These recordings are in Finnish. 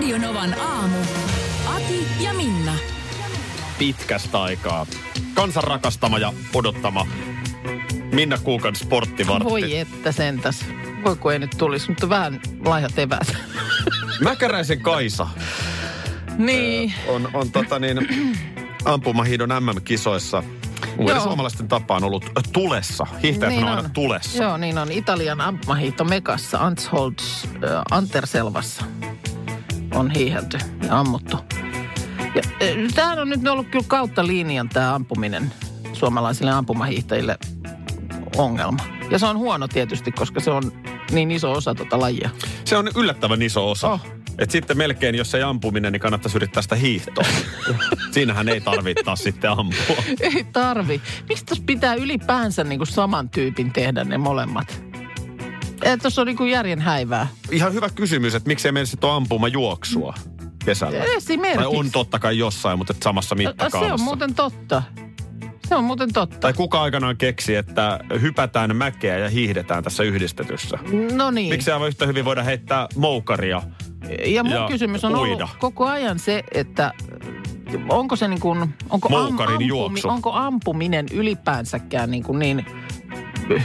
Radionovan aamu. Ati ja Minna. pitkästä aikaa. Kansan rakastama ja odottama Minna Kuukan sporttivartti. Voi että sentäs. Voi kun ei nyt tulisi, mutta vähän laihat eväät. Mäkäräisen Kaisa niin. on, on tota niin, ampumahiidon MM-kisoissa Joo. suomalaisten tapaan ollut tulessa. Hiihtäjät on aina tulessa. Joo, niin on. Italian ampumahiihto Mekassa, Ansholds, äh, Anterselvassa on hiihelty ja ammuttu. Ja, äh, tämähän on nyt ollut kyllä kautta linjan tämä ampuminen suomalaisille ampumahiihtäjille ongelma. Ja se on huono tietysti, koska se on niin iso osa tota lajia. Se on yllättävän iso osa. Oh. Et sitten melkein, jos ei ampuminen, niin kannattaisi yrittää sitä hiihtoa. Siinähän ei tarvitse taas sitten ampua. Ei tarvi. Miksi tuossa pitää ylipäänsä niin kuin saman tyypin tehdä ne molemmat? Tuossa on niin kuin järjen häivää. Ihan hyvä kysymys, että miksei meillä sitten ole ampuma juoksua kesällä. Esimerkiksi. Tai on totta kai jossain, mutta et samassa mittakaavassa. Se on muuten totta. Se on muuten totta. Tai kuka aikanaan keksi, että hypätään mäkeä ja hiihdetään tässä yhdistetyssä. No niin. Miksi aivan yhtä hyvin voida heittää moukaria? Ja mun ja kysymys on uida? ollut koko ajan se, että onko se niin kuin, onko, Moukarin juoksu. onko ampuminen ylipäänsäkään niin, kuin niin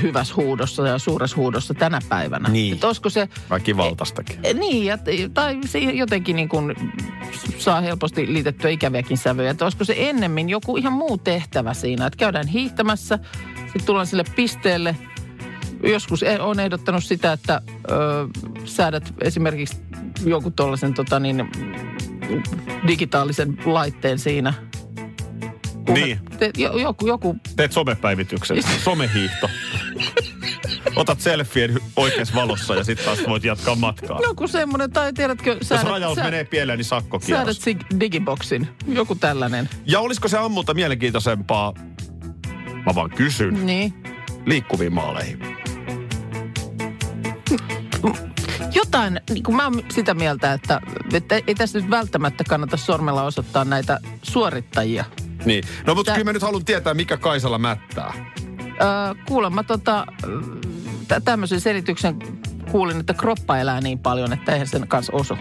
hyvässä huudossa ja suuressa huudossa tänä päivänä? Niin. Että olisiko se, Väkivaltaistakin. Eh, Niin, ja, tai se jotenkin niin kuin saa helposti liitettyä ikäviäkin sävyjä. Että olisiko se ennemmin joku ihan muu tehtävä siinä, että käydään hiihtämässä, sitten tullaan sille pisteelle. Joskus e- on ehdottanut sitä, että ö, säädät esimerkiksi jonkun tuollaisen tota niin, digitaalisen laitteen siinä. Niin. Te, jo, joku, joku Teet somepäivityksen, somehiihto. Otat selfien oikeassa valossa ja sitten taas voit jatkaa matkaa. joku semmoinen, tai tiedätkö, Jos säädät, rajaus sä- menee pieleen, niin säädät sakkokierros. sig- digiboksin. Joku tällainen. Ja olisiko se ammunta mielenkiintoisempaa, mä vaan kysyn, Niin. liikkuviin maaleihin? jotain, niin kuin mä oon sitä mieltä, että, että ei tässä nyt välttämättä kannata sormella osoittaa näitä suorittajia. Niin. No mutta Tää- kyllä mä nyt haluan tietää, mikä Kaisalla mättää. Öö, kuulemma tota, tä- tämmöisen selityksen kuulin, että kroppa elää niin paljon, että eihän sen kanssa osu.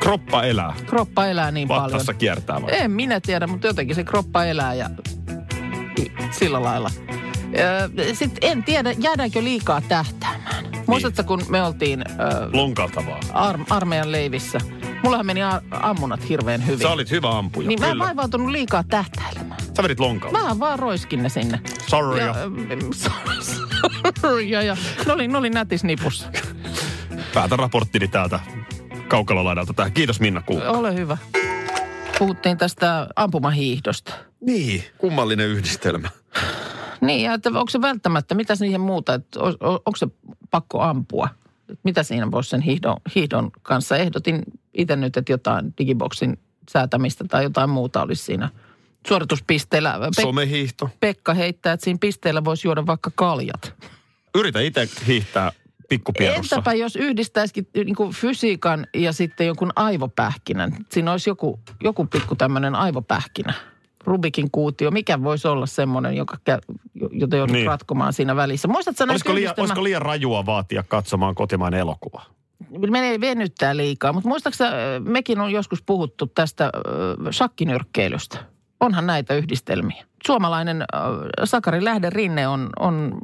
Kroppa elää. Kroppa elää niin paljon. Vattassa kiertää vai? En minä tiedä, mutta jotenkin se kroppa elää ja sillä lailla. Öö, Sitten en tiedä, jäädäänkö liikaa tähtäämään. Muistatko, kun me oltiin öö, Lonkalta vaan. ar- armeijan leivissä? Mullahan meni a- ammunat hirveän hyvin. Sä olit hyvä ampuja, Niin mä en kyllä. vaivautunut liikaa tähtäilemään. Sä vedit lonkalta. Mä vaan roiskin ne sinne. Sorry. Ja, sorry, ja, ja. Ne oli, ne oli nätis nipussa. Päätä raporttini täältä kaukalolaidalta tähän. Kiitos Minna Kuu. Ole hyvä. Puhuttiin tästä ampumahiihdosta. Niin, kummallinen yhdistelmä. Niin, ja että onko se välttämättä, mitä siihen muuta, että o- o- onko se pakko ampua? Mitä siinä voisi sen hiihdon, hiihdon kanssa? Ehdotin itse nyt, että jotain digiboksin säätämistä tai jotain muuta olisi siinä suorituspisteellä. Pek- Somehiihto. Pekka heittää, että siinä pisteellä voisi juoda vaikka kaljat. Yritä itse hiihtää pikkupierussa. Entäpä jos yhdistäisikin niin kuin fysiikan ja sitten jonkun aivopähkinän? Siinä olisi joku, joku pikku tämmöinen aivopähkinä. Rubikin kuutio. Mikä voisi olla semmoinen, joka, kä- jota joudut Niin. ratkomaan siinä välissä? Muistatko Olisiko liian, olisiko liian rajua vaatia katsomaan kotimainen elokuva? Menee venyttää liikaa, mutta muistaaksä, äh, mekin on joskus puhuttu tästä äh, shakkinyrkkeilystä. Onhan näitä yhdistelmiä. Suomalainen äh, Sakari Lähde Rinne on, on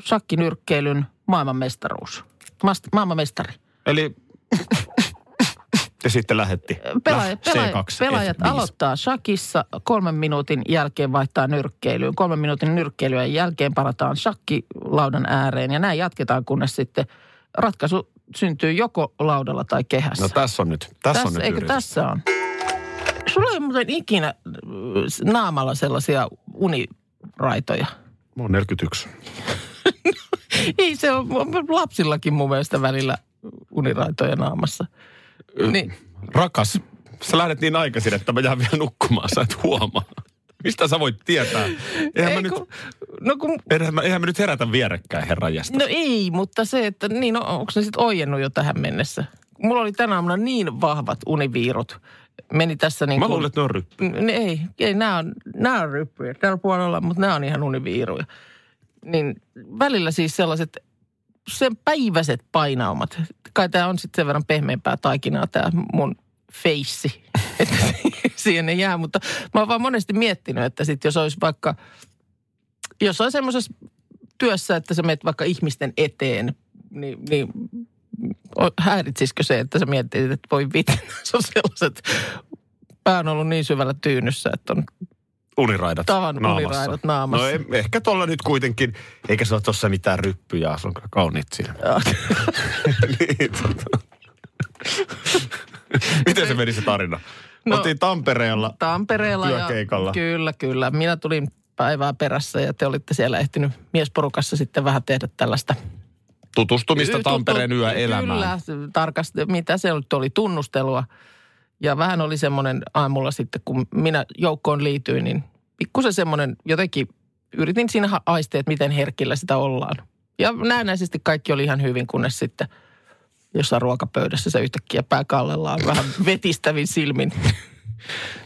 shakkinyrkkeilyn maailmanmestaruus. Mast, maailmanmestari. Eli... ja sitten lähetti. Pelaajat, Läh- pelaajat, C2, pelaajat F5. aloittaa shakissa, kolmen minuutin jälkeen vaihtaa nyrkkeilyyn. Kolmen minuutin nyrkkeilyä jälkeen palataan shakkilaudan ääreen ja näin jatketaan, kunnes sitten ratkaisu syntyy joko laudalla tai kehässä. No tässä on nyt, tässä, on nyt eikö yritys. tässä on? Sulla ei muuten ikinä äh, naamalla sellaisia uniraitoja. Mä oon 41. Ei se on lapsillakin mun mielestä välillä uniraitoja naamassa. Niin. Rakas, sä lähdet niin aikaisin, että mä jään vielä nukkumaan, sä et huomaa. Mistä sä voit tietää? Eihän, mä, Ei, nyt, kun, no, kun, eihän, eihän mä nyt herätä vierekkäin, herran jästä. no ei, mutta se, että niin, no, onko ne sitten ojennut jo tähän mennessä? Mulla oli tänä aamuna niin vahvat univiirut. Meni tässä niin Mä kuin- luulen, että ne on ryppy. N- ei, ei nämä on, nämä on ryppyjä tällä puolella, mutta nämä on ihan univiiruja. Niin välillä siis sellaiset sen päiväiset painaumat. Kai tämä on sitten sen verran pehmeämpää taikinaa tämä mun feissi, että siihen ei jää. Mutta mä oon vaan monesti miettinyt, että sitten jos olisi vaikka jossain semmoisessa työssä, että sä menet vaikka ihmisten eteen, niin, niin häiritsisikö se, että sä mietit, että voi vittu, se on sellaiset, pää on ollut niin syvällä tyynyssä, että on Uniraidat Tavan naamassa. uniraidat naamassa. No ei, ehkä tuolla nyt kuitenkin, eikä se ole tuossa mitään ryppyjä, se on kauniit siinä. niin, tota. Miten se meni se tarina? No, No, Oltiin Tampereella. Tampereella. Työkeikalla. Ja, kyllä, kyllä. Minä tulin päivää perässä ja te olitte siellä ehtinyt miesporukassa sitten vähän tehdä tällaista. Tutustumista Tuttu- Tampereen yöelämään. Kyllä, tarkasti, mitä se nyt oli, tunnustelua. Ja vähän oli semmoinen aamulla sitten, kun minä joukkoon liityin, niin pikkusen semmoinen jotenkin, yritin siinä aistia, että miten herkillä sitä ollaan. Ja näennäisesti kaikki oli ihan hyvin, kunnes sitten jossain ruokapöydässä se yhtäkkiä pää kallellaan vähän vetistävin silmin.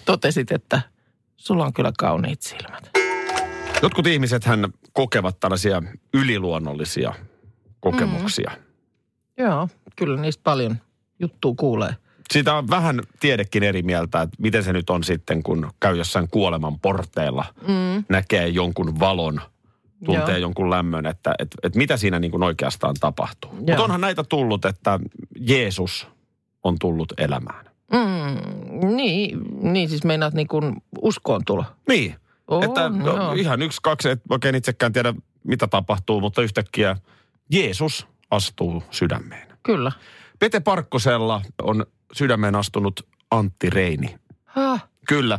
Totesit, että sulla on kyllä kauniit silmät. Jotkut ihmiset hän kokevat tällaisia yliluonnollisia kokemuksia. Mm. Joo, kyllä niistä paljon juttua kuulee. Siitä on vähän tiedekin eri mieltä, että miten se nyt on sitten, kun käy jossain kuoleman porteilla, mm. näkee jonkun valon, tuntee Joo. jonkun lämmön, että et, et mitä siinä niin kuin oikeastaan tapahtuu. Mutta onhan näitä tullut, että Jeesus on tullut elämään. Mm, niin, niin siis meinaat niin kuin uskoon tulo. Niin, Oo, että no, ihan yksi, kaksi, et oikein itsekään tiedä mitä tapahtuu, mutta yhtäkkiä Jeesus astuu sydämeen. Kyllä. Pete Parkkosella on sydämeen astunut Antti Reini. Häh, Kyllä,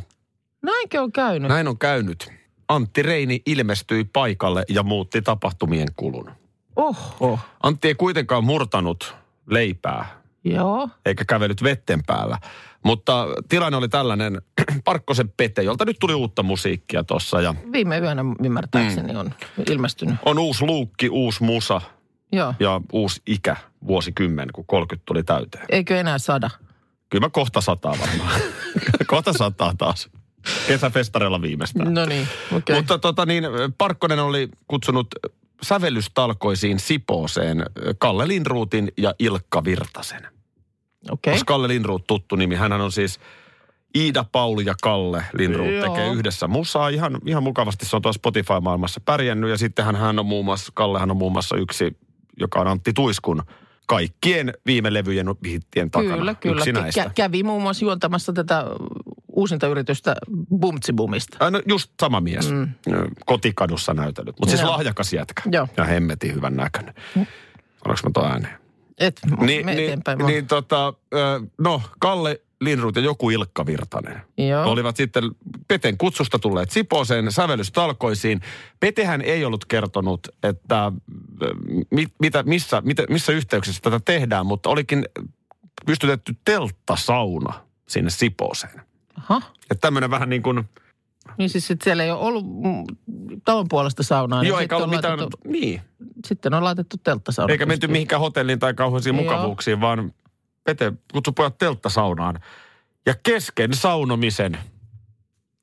näinkö on käynyt? näin on käynyt. Antti Reini ilmestyi paikalle ja muutti tapahtumien kulun. Oho, Antti ei kuitenkaan murtanut leipää joo. eikä kävellyt vetten päällä. Mutta tilanne oli tällainen, Parkkosen Pete, jolta nyt tuli uutta musiikkia tuossa ja Viime yönä ymmärtääkseni on ilmestynyt. on uusi luukki, uusi musa Joo. ja uusi ikä, vuosikymmen, kun 30 tuli täyteen. Eikö enää sada? Kyllä mä kohta sataa varmaan. kohta sataa taas. Kesäfestareilla viimeistään. No niin, okei. Mutta tota niin, Parkkonen oli kutsunut sävellystalkoisiin Sipooseen Kalle Lindruutin ja Ilkka Virtasen. Okei. Onko Kalle Lindruut tuttu nimi? Hänhän on siis Iida, Pauli ja Kalle Lindruut Joo. tekee yhdessä musaa. Ihan, ihan mukavasti se on tuossa Spotify-maailmassa pärjännyt. Ja sittenhän hän on muun muassa, Kallehan on muun muassa yksi, joka on Antti Tuiskun kaikkien viime levyjen hittien takana. Kyllä, kyllä. Yksi Kä- kävi muun muassa juontamassa tätä uusinta yritystä Bumtsibumista. Äh, No just sama mies. Mm. Kotikadussa näytellyt. Mutta siis Joo. lahjakas jätkä. Joo. Ja hemmetin hyvän näköinen. Sanoinko mä tuon ääneen? Et, Niin, me niin, eteenpäin vaan. niin tota, no Kalle Lindruut ja joku Ilkka Virtanen. Joo. Olivat sitten Peten kutsusta tulleet Sipooseen sävellystalkoisiin. Petehän ei ollut kertonut, että mit, mitä, missä, mitä, missä yhteyksissä tätä tehdään, mutta olikin pystytetty telttasauna sinne Sipooseen. Aha. Että tämmöinen vähän niin kuin, Niin siis sit siellä ei ole ollut talon puolesta saunaa. niin joo, sitten eikä ollut on mitään, laitettu, niin. sitten on laitettu telttasauna. Eikä menty mihinkään hotelliin tai kauheisiin mukavuuksiin, vaan Pete kutsui pojat telttasaunaan. Ja kesken saunomisen,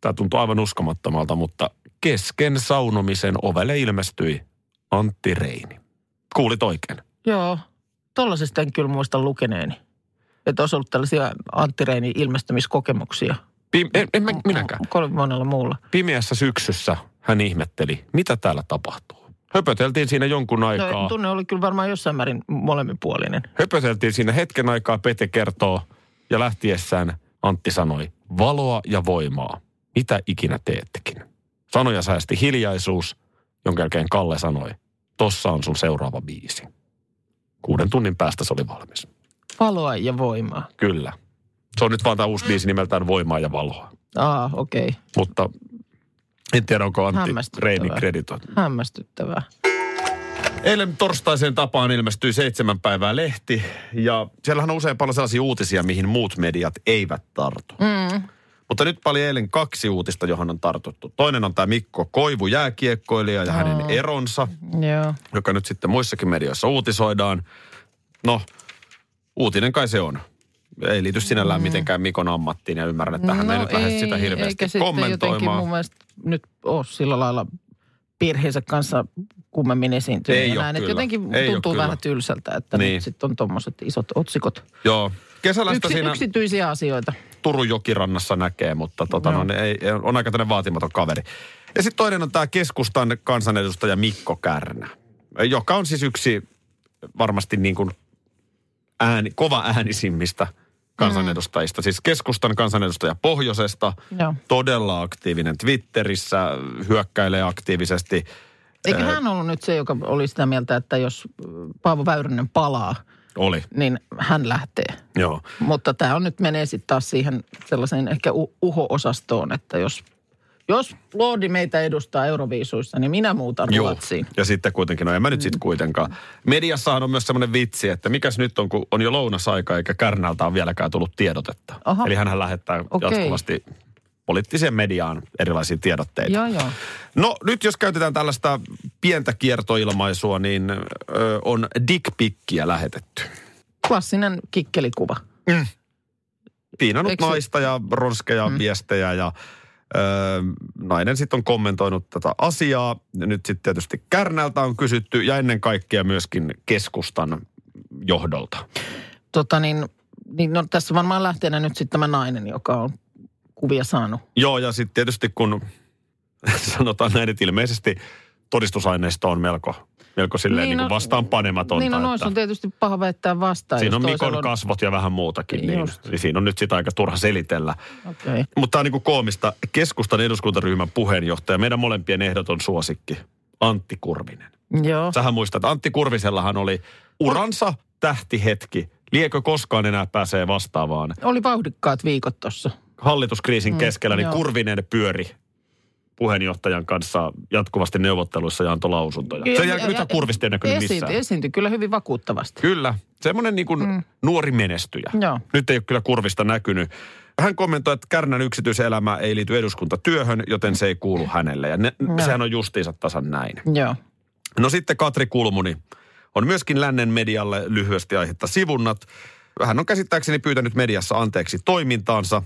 tämä tuntuu aivan uskomattomalta, mutta kesken saunomisen ovelle ilmestyi Antti Reini. Kuulit oikein. Joo, tollasesta en kyllä muista lukeneeni. Että olisi ollut tällaisia Antti Reinin ilmestymiskokemuksia. Pim- en, en mä, minäkään. Kovin monella muulla. Pimeässä syksyssä hän ihmetteli, mitä täällä tapahtuu. Höpöteltiin siinä jonkun aikaa. No, tunne oli kyllä varmaan jossain määrin molemminpuolinen. Höpöteltiin siinä hetken aikaa, Pete kertoo, ja lähtiessään Antti sanoi, valoa ja voimaa, mitä ikinä teettekin. Sanoja säästi hiljaisuus, jonka jälkeen Kalle sanoi, tossa on sun seuraava biisi. Kuuden tunnin päästä se oli valmis. Valoa ja voimaa. Kyllä. Se on nyt vaan tämä uusi biisi nimeltään Voimaa ja valoa. Aa, okei. Okay. Mutta en tiedä, onko Antti Hämmästyttävää. Reini kreditoitu. Hämmästyttävää. Eilen torstaiseen tapaan ilmestyi seitsemän päivää lehti ja siellähän on usein paljon sellaisia uutisia, mihin muut mediat eivät tartu. Mm. Mutta nyt paljon eilen kaksi uutista, johon on tartuttu. Toinen on tämä Mikko Koivu, jääkiekkoilija ja oh. hänen eronsa, Joo. joka nyt sitten muissakin medioissa uutisoidaan. No, uutinen kai se on. Ei liity sinällään mm. mitenkään Mikon ammattiin ja ymmärrän, että hän no ei nyt lähde sitä hirveästi eikä kommentoimaan. mun mielestä nyt ole sillä lailla perheensä kanssa kummemmin esiintynyt. Ei ole näin, kyllä. jotenkin Ei tuntuu kyllä. vähän tylsältä, että Niin. nyt sitten on tuommoiset isot otsikot. Joo, kesälästä Yksi, siinä Yksityisiä asioita. Turun jokirannassa näkee, mutta tota, no, ei, ei- on aika tämmöinen vaatimaton kaveri. Ja sitten toinen on tämä keskustan kansanedustaja Mikko Kärnä, joka on siis yksi varmasti niin kuin ääni, kova äänisimmistä kansanedustajista. Siis keskustan kansanedustaja Pohjoisesta, Joo. todella aktiivinen Twitterissä, hyökkäilee aktiivisesti. Eikö hän ollut nyt se, joka oli sitä mieltä, että jos Paavo Väyrynen palaa, Oli, niin hän lähtee. joo. Mutta tämä on nyt menee sitten taas siihen sellaiseen ehkä uho-osastoon, että jos, jos Lordi meitä edustaa Euroviisuissa, niin minä muutan Joo. Ruotsiin. Ja sitten kuitenkin, no en mä nyt sitten kuitenkaan. Mediassahan on myös semmoinen vitsi, että mikäs nyt on, kun on jo lounasaika eikä Kärnältä on vieläkään tullut tiedotetta. Aha. Eli hän lähettää Okei. jatkuvasti poliittiseen mediaan erilaisia tiedotteita. Joo, joo. No nyt jos käytetään tällaista pientä kiertoilmaisua, niin ö, on dickpikkiä lähetetty. Klassinen kikkelikuva. Piinannut Eikö se- naista ja ronskeja mm. viestejä ja ö, nainen sitten on kommentoinut tätä asiaa. Nyt sitten tietysti Kärnältä on kysytty ja ennen kaikkea myöskin keskustan johdolta. Tota niin, niin no, tässä varmaan lähteenä nyt sitten tämä nainen, joka on kuvia saanut. Joo ja sitten tietysti kun sanotaan näin, että ilmeisesti todistusaineisto on melko, melko silleen niin, Niin, niin no- vastaan panematonta. niin no että on tietysti paha väittää vastaan. siinä on Mikon kasvot ja vähän muutakin, niin, niin siinä on nyt sitä aika turha selitellä. Okay. Mutta tämä on niinku koomista. Keskustan eduskuntaryhmän puheenjohtaja, meidän molempien ehdoton suosikki, Antti Kurvinen. Joo. Sähän muistat, että Antti Kurvisellahan oli uransa tähtihetki. Liekö koskaan enää pääsee vastaavaan? Oli vauhdikkaat viikot tuossa. Hallituskriisin Mm, keskellä, niin joo. Kurvinen pyöri puheenjohtajan kanssa jatkuvasti neuvotteluissa ja antoi lausuntoja. Sen jälkeen nyt Kurvista ei näkynyt missään. Esiintyi kyllä hyvin vakuuttavasti. Kyllä, semmoinen niin Mm. nuori menestyjä. Joo. Nyt ei ole kyllä kurvista näkynyt. Hän kommentoi, että Kärnän yksityiselämä ei liity eduskuntatyöhön, joten se ei kuulu hänelle. Ja ne, sehän on justiinsa tasan näin. Joo. No sitten Katri Kulmuni on myöskin lännen medialle lyhyesti aihetta sivunnat. Hän on käsittääkseni pyytänyt mediassa anteeksi toimintaansa.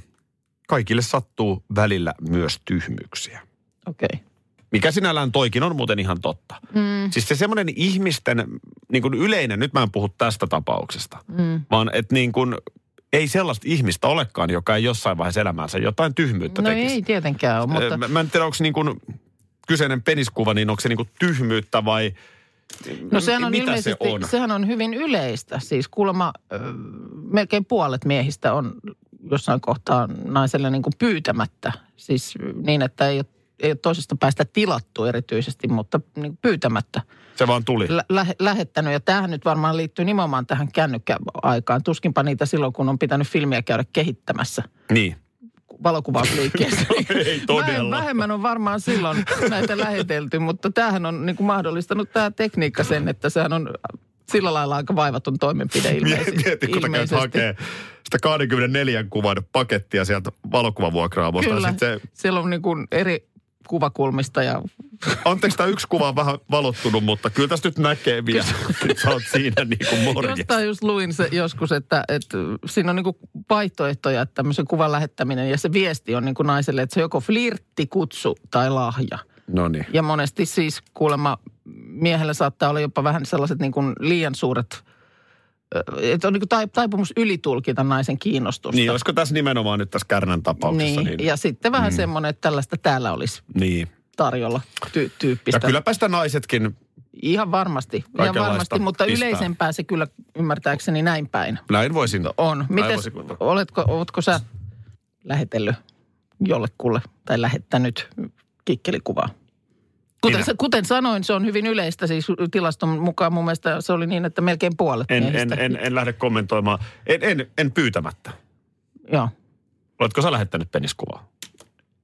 Kaikille sattuu välillä myös tyhmyyksiä. Okei. Okay. Mikä sinällään toikin on muuten ihan totta. Mm. Siis se semmoinen ihmisten niin kuin yleinen, nyt mä en puhu tästä tapauksesta, mm. vaan että niin kuin, ei sellaista ihmistä olekaan, joka ei jossain vaiheessa elämäänsä jotain tyhmyyttä No tekisi. ei tietenkään ole, mutta... Mä, mä en tiedä, onko niin kuin kyseinen peniskuva, niin onko se niin kuin tyhmyyttä vai No sehän on mitä se on? sehän on hyvin yleistä. Siis kuulemma ö, melkein puolet miehistä on jossain kohtaa naiselle niin kuin pyytämättä. Siis niin, että ei ole, ei ole toisesta päästä tilattu erityisesti, mutta niin pyytämättä Se vaan tuli. lä- lähe- lähettänyt. Ja tämähän nyt varmaan liittyy nimenomaan tähän kännykkäaikaan. Tuskinpa niitä silloin, kun on pitänyt filmiä käydä kehittämässä Niin. valokuvausliikkeessä. Ei todella. Vähem- Vähemmän on varmaan silloin näitä lähetelty, mutta tämähän on niin kuin mahdollistanut tämä tekniikka sen, että sehän on sillä lailla aika vaivaton toimenpide ilmeisesti. Mieti, kun käyt hakee sitä 24 kuvan pakettia sieltä valokuvavuokraamosta. Kyllä, Sitten se, siellä on niin kuin eri kuvakulmista ja anteeksi, tämä yksi kuva on vähän valottunut, mutta kyllä tästä nyt näkee vielä, että sä oot siinä niin kuin morjes. jostain just luin se joskus, että, että siinä on niin kuin vaihtoehtoja, että tämmöisen kuvan lähettäminen ja se viesti on niin kuin naiselle, että se on joko flirtti, kutsu tai lahja. No niin. Ja monesti siis kuulemma miehellä saattaa olla jopa vähän sellaiset niin kuin liian suuret, että on niin taipumus ylitulkita naisen kiinnostusta. Niin, olisiko tässä nimenomaan nyt tässä Kärnän tapauksessa? niin. Niin, Ja sitten vähän mm. semmoinen, että tällaista täällä olisi niin. tarjolla ty- Ja tyyppistä. kylläpä sitä naisetkin Ihan varmasti, ihan varmasti, mutta pistää. yleisempää se kyllä ymmärtääkseni näin päin näin voisin. on. näin Mites, voisin kuvitella. oletko, oletko sä lähetellyt jollekulle tai lähettänyt kikkelikuvaa? Kuten, Minä? kuten sanoin, se on hyvin yleistä. Siis tilaston mukaan mun mielestä se oli niin, että melkein puolet En, en, en, en lähde kommentoimaan. En, en, en pyytämättä. Joo, Oletko sä lähettänyt peniskuvaa?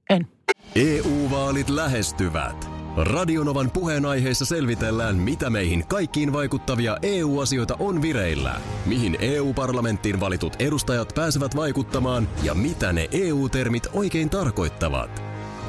en. EU-vaalit lähestyvät. Radionovan puheenaiheessa selvitellään, mitä meihin kaikkiin vaikuttavia EU-asioita on vireillä, mihin EU-parlamenttiin valitut edustajat pääsevät vaikuttamaan ja mitä ne EU-termit oikein tarkoittavat.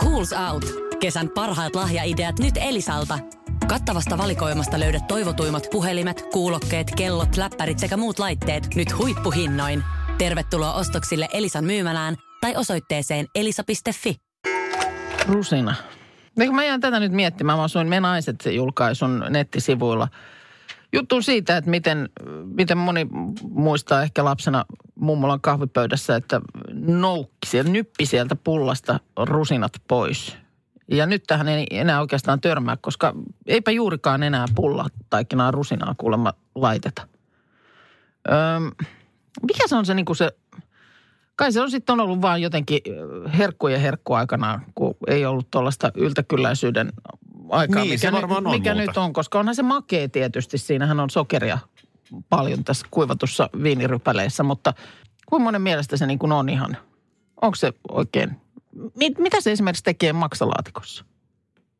Schools Out. Kesän parhaat lahjaideat nyt Elisalta. Kattavasta valikoimasta löydät toivotuimmat puhelimet, kuulokkeet, kellot, läppärit sekä muut laitteet nyt huippuhinnoin. Tervetuloa ostoksille Elisan myymälään tai osoitteeseen elisa.fi. Rusina. Niin mä jään tätä nyt miettimään, mä asuin Me Naiset julkaisun nettisivuilla. Juttu siitä, että miten, miten moni muistaa ehkä lapsena mummolan kahvipöydässä, että noukki sieltä, nyppi sieltä pullasta rusinat pois. Ja nyt tähän ei enää oikeastaan törmää, koska eipä juurikaan enää pulla taikinaa rusinaa kuulemma laiteta. Öm, mikä se on se niin kuin se Kai se on sitten ollut vaan jotenkin ö, herkku ja herkku aikanaan, kun ei ollut tuollaista yltäkylläisyyden aikaa, Niin, mikä, nyt, on mikä nyt on, koska onhan se makea tietysti. Siinähän on sokeria paljon tässä kuivatussa viinirypäleissä, mutta kuinka monen mielestä se niin kuin on ihan, onko se oikein, mit, mitä se esimerkiksi tekee maksalaatikossa?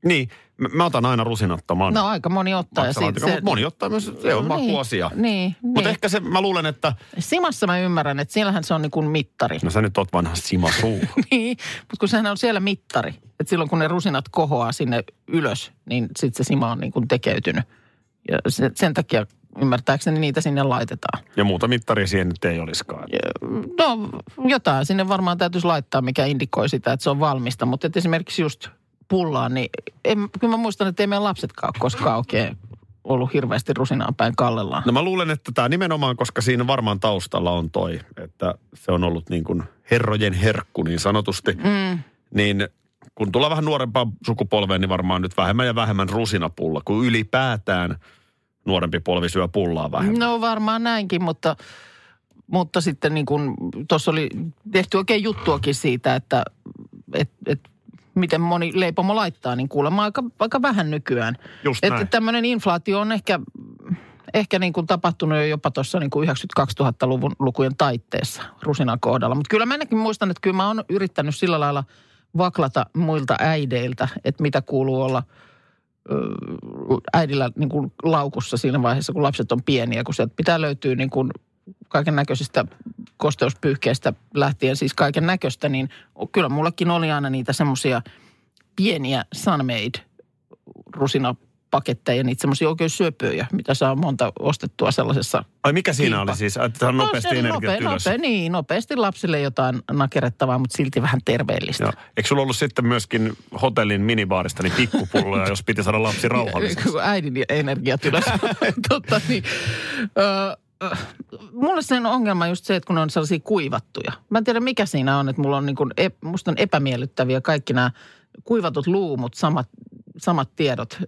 Niin, mä, mä otan aina rusinattoman No aika moni ottaa. ja siitä mutta moni ottaa myös, se on niin, makuasia. Niin, Mutta niin. ehkä se, mä luulen, että, Simassa mä ymmärrän, että siellähän se on niin kuin mittari. no sä nyt oot vanha Sima Suu. Niin, mutta kun sehän on siellä mittari. Että silloin kun ne rusinat kohoaa sinne ylös, niin sitten se sima on niin kuin tekeytynyt. Ja se, sen takia ymmärtääkseni niitä sinne laitetaan. ja muuta mittaria siihen nyt ei olisikaan. No jotain sinne varmaan täytyisi laittaa, mikä indikoi sitä, että se on valmista. Mutta esimerkiksi just pullaan, niin en, kyllä mä muistan, että ei meidän lapsetkaan ole koskaan oikein ollut hirveästi rusinaan päin kallellaan. No mä luulen, että tämä nimenomaan, koska siinä varmaan taustalla on toi, että se on ollut niin kuin herrojen herkku niin sanotusti, mm. niin kun tulee vähän nuorempaa sukupolveen, niin varmaan nyt vähemmän ja vähemmän rusinapulla, kun ylipäätään nuorempi polvi syö pullaa vähemmän. No varmaan näinkin, mutta, mutta sitten niin kuin tuossa oli tehty oikein juttuakin siitä, että et, et, miten moni leipomo laittaa, niin kuulemma aika, aika vähän nykyään. Just Että näin. tämmöinen inflaatio on ehkä, ehkä niin kuin tapahtunut jo jopa tuossa niin kuin 92 2000-luvun lukujen taitteessa rusinan kohdalla. Mutta kyllä mä ainakin muistan, että kyllä mä oon yrittänyt sillä lailla vaklata muilta äideiltä, että mitä kuuluu olla äidillä niin kuin laukussa siinä vaiheessa, kun lapset on pieniä, kun sieltä pitää löytyä niin kuin kaiken näköisistä kosteuspyyhkeistä lähtien, siis kaiken näköistä, niin kyllä mullakin oli aina niitä semmoisia pieniä Sunmade rusinapaketteja, niitä semmoisia oikein syöpöjä, mitä saa monta ostettua sellaisessa. Ai mikä siinä Kiipa. oli siis? Että saa nopeasti No, energiat nopea, ylös. Nopea, niin, nopeasti lapsille jotain nakerettavaa, mutta silti vähän terveellistä. Joo. Eikö sulla ollut sitten myöskin hotellin minibaarista niin pikkupulloja, jos piti saada lapsi rauhalliseksi? Äidin energiat ylös. Totta niin. Ö, mulle sen ongelma on just se, että kun ne on sellaisia kuivattuja. Mä en tiedä mikä siinä on, että mulla on niin kuin, ep, musta on epämiellyttäviä kaikki nämä kuivatut luumut, samat, samat tiedot,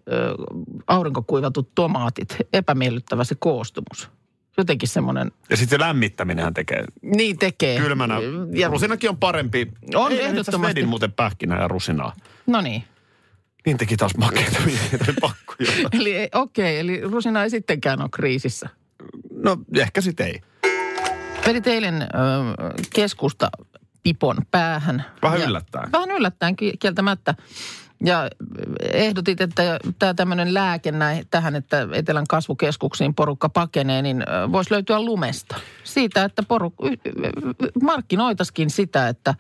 aurinkokuivatut tomaatit, epämiellyttävä se koostumus. Jotenkin semmoinen, Ja sitten se lämmittäminenhän tekee niin tekee. kylmänä. Ja, Rusinakin on parempi. On, asiassa ehdottomasti. vedin muuten pähkinää ja rusinaa. no niin. Niin teki taas makeita jotain. Eli ei- okei, eli rusina ei sittenkään ole kriisissä. No ehkä sit ei. Vedit eilen ö, keskusta pipon päähän. Vähän Ja- yllättäen. Vähän yllättäen ki- kieltämättä. Ja ehdotit, että tämä tämmöinen lääke näin, tähän, että Etelän kasvukeskuksiin porukka pakenee, niin voisi löytyä lumesta. Siitä, että poruk- markkinoitaskin sitä, että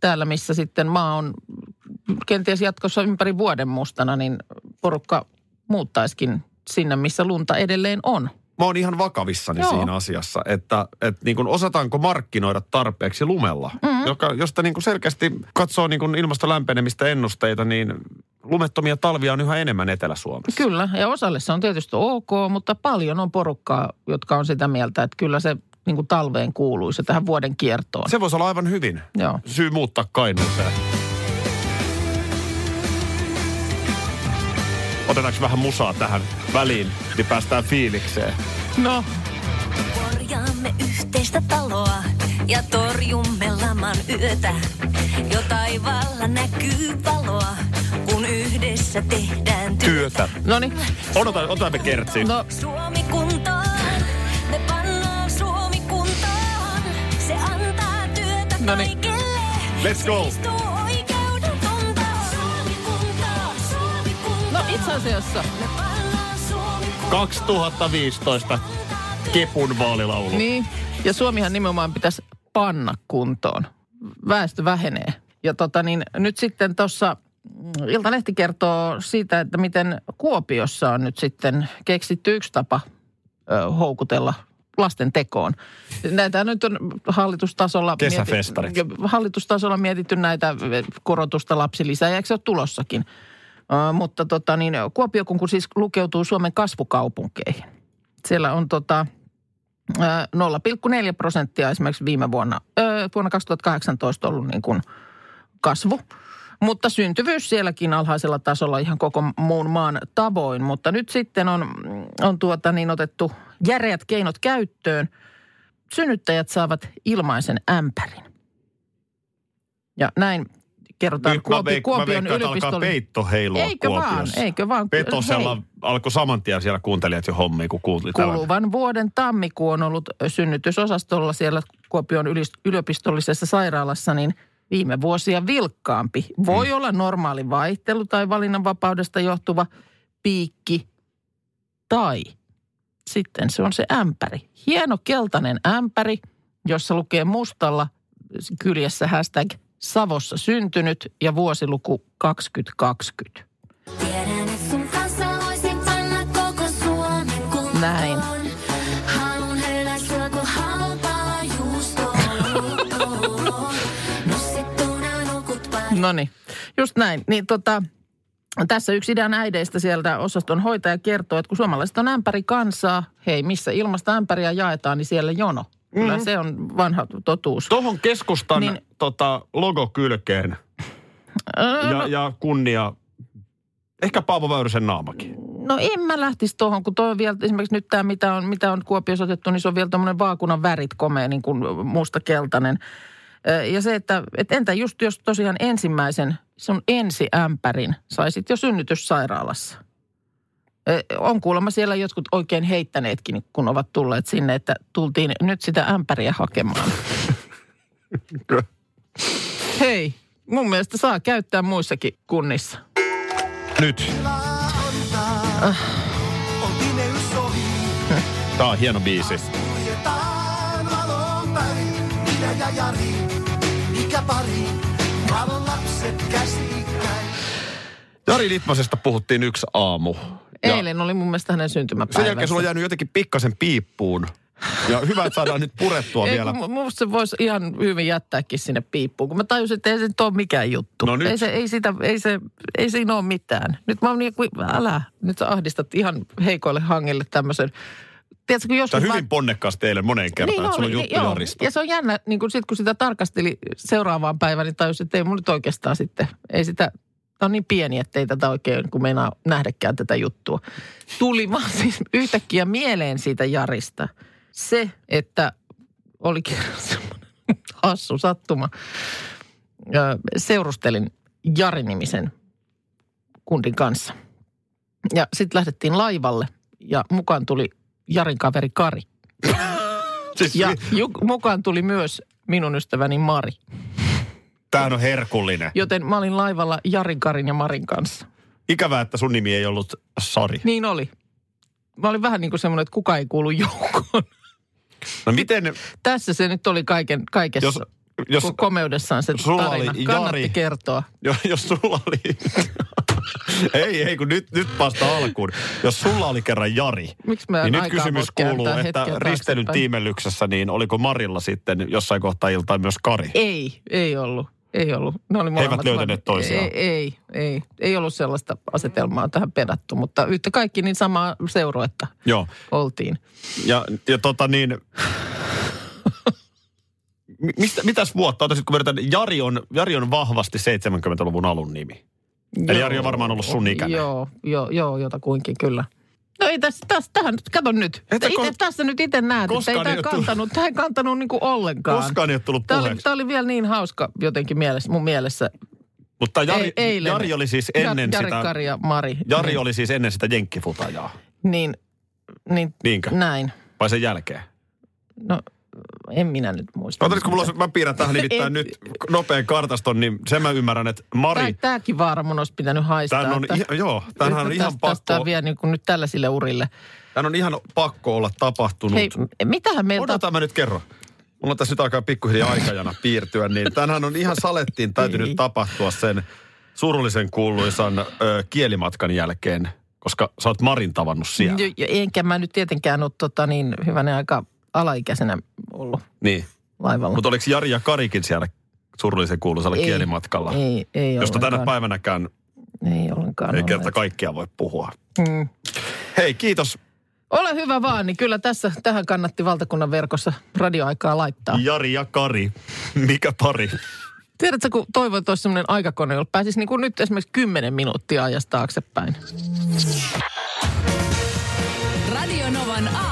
täällä missä sitten maa on kenties jatkossa ympäri vuoden mustana, niin porukka muuttaisikin sinne, missä lunta edelleen on. Mä oon ihan vakavissani Joo. siinä asiassa, että, että niin kuin osataanko markkinoida tarpeeksi lumella, mm-hmm. joka, josta niin kuin selkeästi katsoo niin kuin ilmaston lämpenemistä ennusteita, niin lumettomia talvia on yhä enemmän Etelä-Suomessa. Kyllä, ja osalle se on tietysti ok, mutta paljon on porukkaa, jotka on sitä mieltä, että kyllä se niin kuin talveen kuuluisi tähän vuoden kiertoon. Se voisi olla aivan hyvin Joo. syy muuttaa kainuuteen. Otetaanko vähän musaa tähän väliin, niin päästään fiilikseen. No, Korjaamme yhteistä taloa ja torjumme laman yötä. Jo taivaalla näkyy valoa, kun yhdessä tehdään työtä. Työtä. no niin. Odotan, otamme kertsiin. No, Suomi kuntoon, me pannaan Suomi kuntoon. Se antaa työtä Noniin. kaikille. Let's go. Asiassa. Me pannaan Suomi kuntoon. 2015 Kepun vaalilaulu. Niin, ja Suomihan nimenomaan pitäisi panna kuntoon. Väestö vähenee. Ja tota niin, nyt sitten tuossa Iltalehti kertoo siitä, että miten Kuopiossa on nyt sitten keksitty yksi tapa ö, houkutella lasten tekoon. Näitä nyt on hallitustasolla... Kesäfestarit. hallitustasolla mietitty näitä korotusta lapsilisää, ja eikö se ole tulossakin? Mutta tota niin, Kuopio kun siis lukeutuu Suomen kasvukaupunkeihin. Siellä on tota, ö, 0,4 prosenttia esimerkiksi viime vuonna, ö, vuonna 2018 ollut niin kuin kasvu. Mutta syntyvyys sielläkin alhaisella tasolla ihan koko muun maan tavoin. Mutta nyt sitten on, on tuota niin otettu järeät keinot käyttöön. Synnyttäjät saavat ilmaisen ämpärin. Ja näin kerrotaan Nyt mä, Kuopi, veik- mä Kuopion veikkaan, että alkaa yliopistolle. peitto heilua Eikö vaan, Kuopiossa. eikö vaan. Petosella Hei. alkoi saman tien siellä kuuntelijat jo hommia, kun tämän. Kuluvan vuoden tammikuu on ollut synnytysosastolla siellä Kuopion yliopistollisessa sairaalassa, niin viime vuosia vilkkaampi. Voi Mm. olla normaali vaihtelu tai valinnanvapaudesta johtuva piikki tai sitten se on se ämpäri. Hieno keltainen ämpäri, jossa lukee mustalla kyljessä hashtag Savossa syntynyt ja vuosiluku 2020. Tiedän, et sun kanssa voisin panna koko Suomen kuntoon. Näin. Haluun kun halpaa juustoa. No niin, just näin. Niin tota, tässä yksi idean äideistä sieltä osaston hoitaja kertoo, että kun suomalaiset on ämpäri kansaa, hei missä ilmasta ämpäriä jaetaan, niin siellä jono. Kyllä se on vanha totuus. Tuohon keskustan niin, tota, logokylkeen Öö, ja, ja kunnia, ehkä Paavo Väyrysen naamakin. No en mä lähtisi tuohon, kun toi on vielä esimerkiksi nyt tämä, mitä on, mitä on Kuopiossa otettu, niin se on vielä tämmöinen vaakunan värit komea, niin kuin musta-keltainen. Ja se, että et entä just jos tosiaan ensimmäisen, sun ensiämpärin saisit jo synnytyssairaalassa. On kuulemma siellä jotkut oikein heittäneetkin, kun ovat tulleet sinne, että tultiin nyt sitä ämpäriä hakemaan. Hei, mun mielestä saa käyttää muissakin kunnissa. Nyt. Tää on hieno biisi. Jari Litmasesta puhuttiin yksi aamu. Ja Eilen oli mun mielestä hänen syntymäpäivänsä. sen jälkeen sulla on jäänyt jotenkin pikkasen piippuun. Ja hyvä, että saadaan nyt purettua Ei, vielä. Musta se voisi ihan hyvin jättääkin sinne piippuun, kun mä tajusin, että ei se nyt ole mikään juttu. No nyt. Ei, se, ei, sitä, ei, se, ei siinä ole mitään. Nyt mä oon niin kuin, älä, nyt sä ahdistat ihan heikoille hangille tämmöisen. Tiedätkö, kun Tämä joskus on hyvin vaan- ponnekkaasti teille moneen kertaan, niin että sulla on juttu. Jarista. Ja se on jännä, niin kun, sit, kun sitä tarkasteli seuraavaan päivään, niin tajusin, että ei mun nyt oikeastaan sitten, ei sitä, tämä on niin pieni, että ei tätä oikein, kun meinaa nähdäkään tätä juttua. Tuli vaan siis yhtäkkiä mieleen siitä Jarista se, että olikin semmoinen hassu sattuma. Seurustelin Jari-nimisen kundin kanssa. Ja sitten lähdettiin laivalle ja mukaan tuli Jarin kaveri Kari. Siis Ja ju- mukaan tuli myös minun ystäväni Mari. Tämähän on herkullinen. Joten mä olin laivalla Jarin, Karin ja Marin kanssa. Ikävää, että sun nimi ei ollut Sari. Niin oli. Mä olin vähän niin kuin semmoinen, että kuka ei kuulu joukkoon. No miten, Tässä se nyt oli kaiken, kaikessa jos, jos, ko- komeudessaan se sulla tarina. oli Kannatti Jari- kertoa. jos, jos sulla oli... ei, ei, kun nyt, nyt vasta alkuun. Jos sulla oli kerran Jari, Miksi mä niin nyt aikaa kysymys kuuluu, että taaksepäin? tiimellyksessä, niin oliko Marilla sitten jossain kohtaa iltaa myös Kari? Ei, ei ollut. Ei ollut. Ne oli He eivät löytäneet toisiaan. Ei, ei, ei. Ei ollut sellaista asetelmaa tähän pedattu, mutta yhtä kaikki niin samaa seuruetta Joo. oltiin. Ja, ja tota niin... Mi- Mistä, mitäs vuotta? Otaisitko verran, Jari on, Jari on vahvasti 70-luvun alun nimi. Eli Jari on varmaan ollut sun ikäinen. Joo, joo, joo, jotakuinkin kyllä. No ei tässä, tässä tähän, kato nyt. Että Ite, kos- tässä nyt itse näet, että ei tämä kantanut, tämä ei kantanut niinku ollenkaan. Koskaan ei ole tullut Tämä oli, tämä oli vielä niin hauska jotenkin mielessä, mun mielessä. Mutta Jari, Ei- eilen. Jari oli siis ennen Jari, sitä... Kari ja Mari. Jari niin, oli siis ennen sitä jenkkifutajaa. Niin, niin Niinkö? näin. Vai sen jälkeen? No, en minä nyt muista. Otatko mulla, mä piirrän tähän nimittäin En- nyt nopean kartaston, niin sen mä ymmärrän, että Mari, Tää, tääkin vaara mun olisi pitänyt haistaa. tämän on, että- ihan, joo, tämähän on ihan tästä, tästä pakko, vie niin kuin nyt tällaisille urille. tämän on ihan pakko olla tapahtunut. Hei, mitähän meiltä... Odota mä nyt kerro. Mulla on tässä nyt alkaa pikkuhiljaa aikajana piirtyä, niin tänhän on ihan salettiin täytynyt Ei. tapahtua sen surullisen kuuluisan ö, kielimatkan jälkeen, koska sä oot Marin tavannut siellä. Jo- jo- Enkä mä nyt tietenkään ole tota, niin hyvänen aika alaikäisenä ollut Niin. laivalla. Mutta oliko Jari ja Karikin siellä surullisen kuuluisalla Ei, kielimatkalla? Ei, ei Josta tänä päivänäkään Ei ollenkaan. ei kerta kaikkia voi puhua. Mm. Hei, kiitos Ole hyvä vaan, niin kyllä tässä, tähän kannatti valtakunnan verkossa radioaikaa laittaa. Jari ja Kari. Mikä pari? Tiedätkö, kun toivoin, että olisi sellainen aikakone, jolla pääsisi niin kuin nyt esimerkiksi 10 minuuttia ajasta taaksepäin. Radio Novan aamu.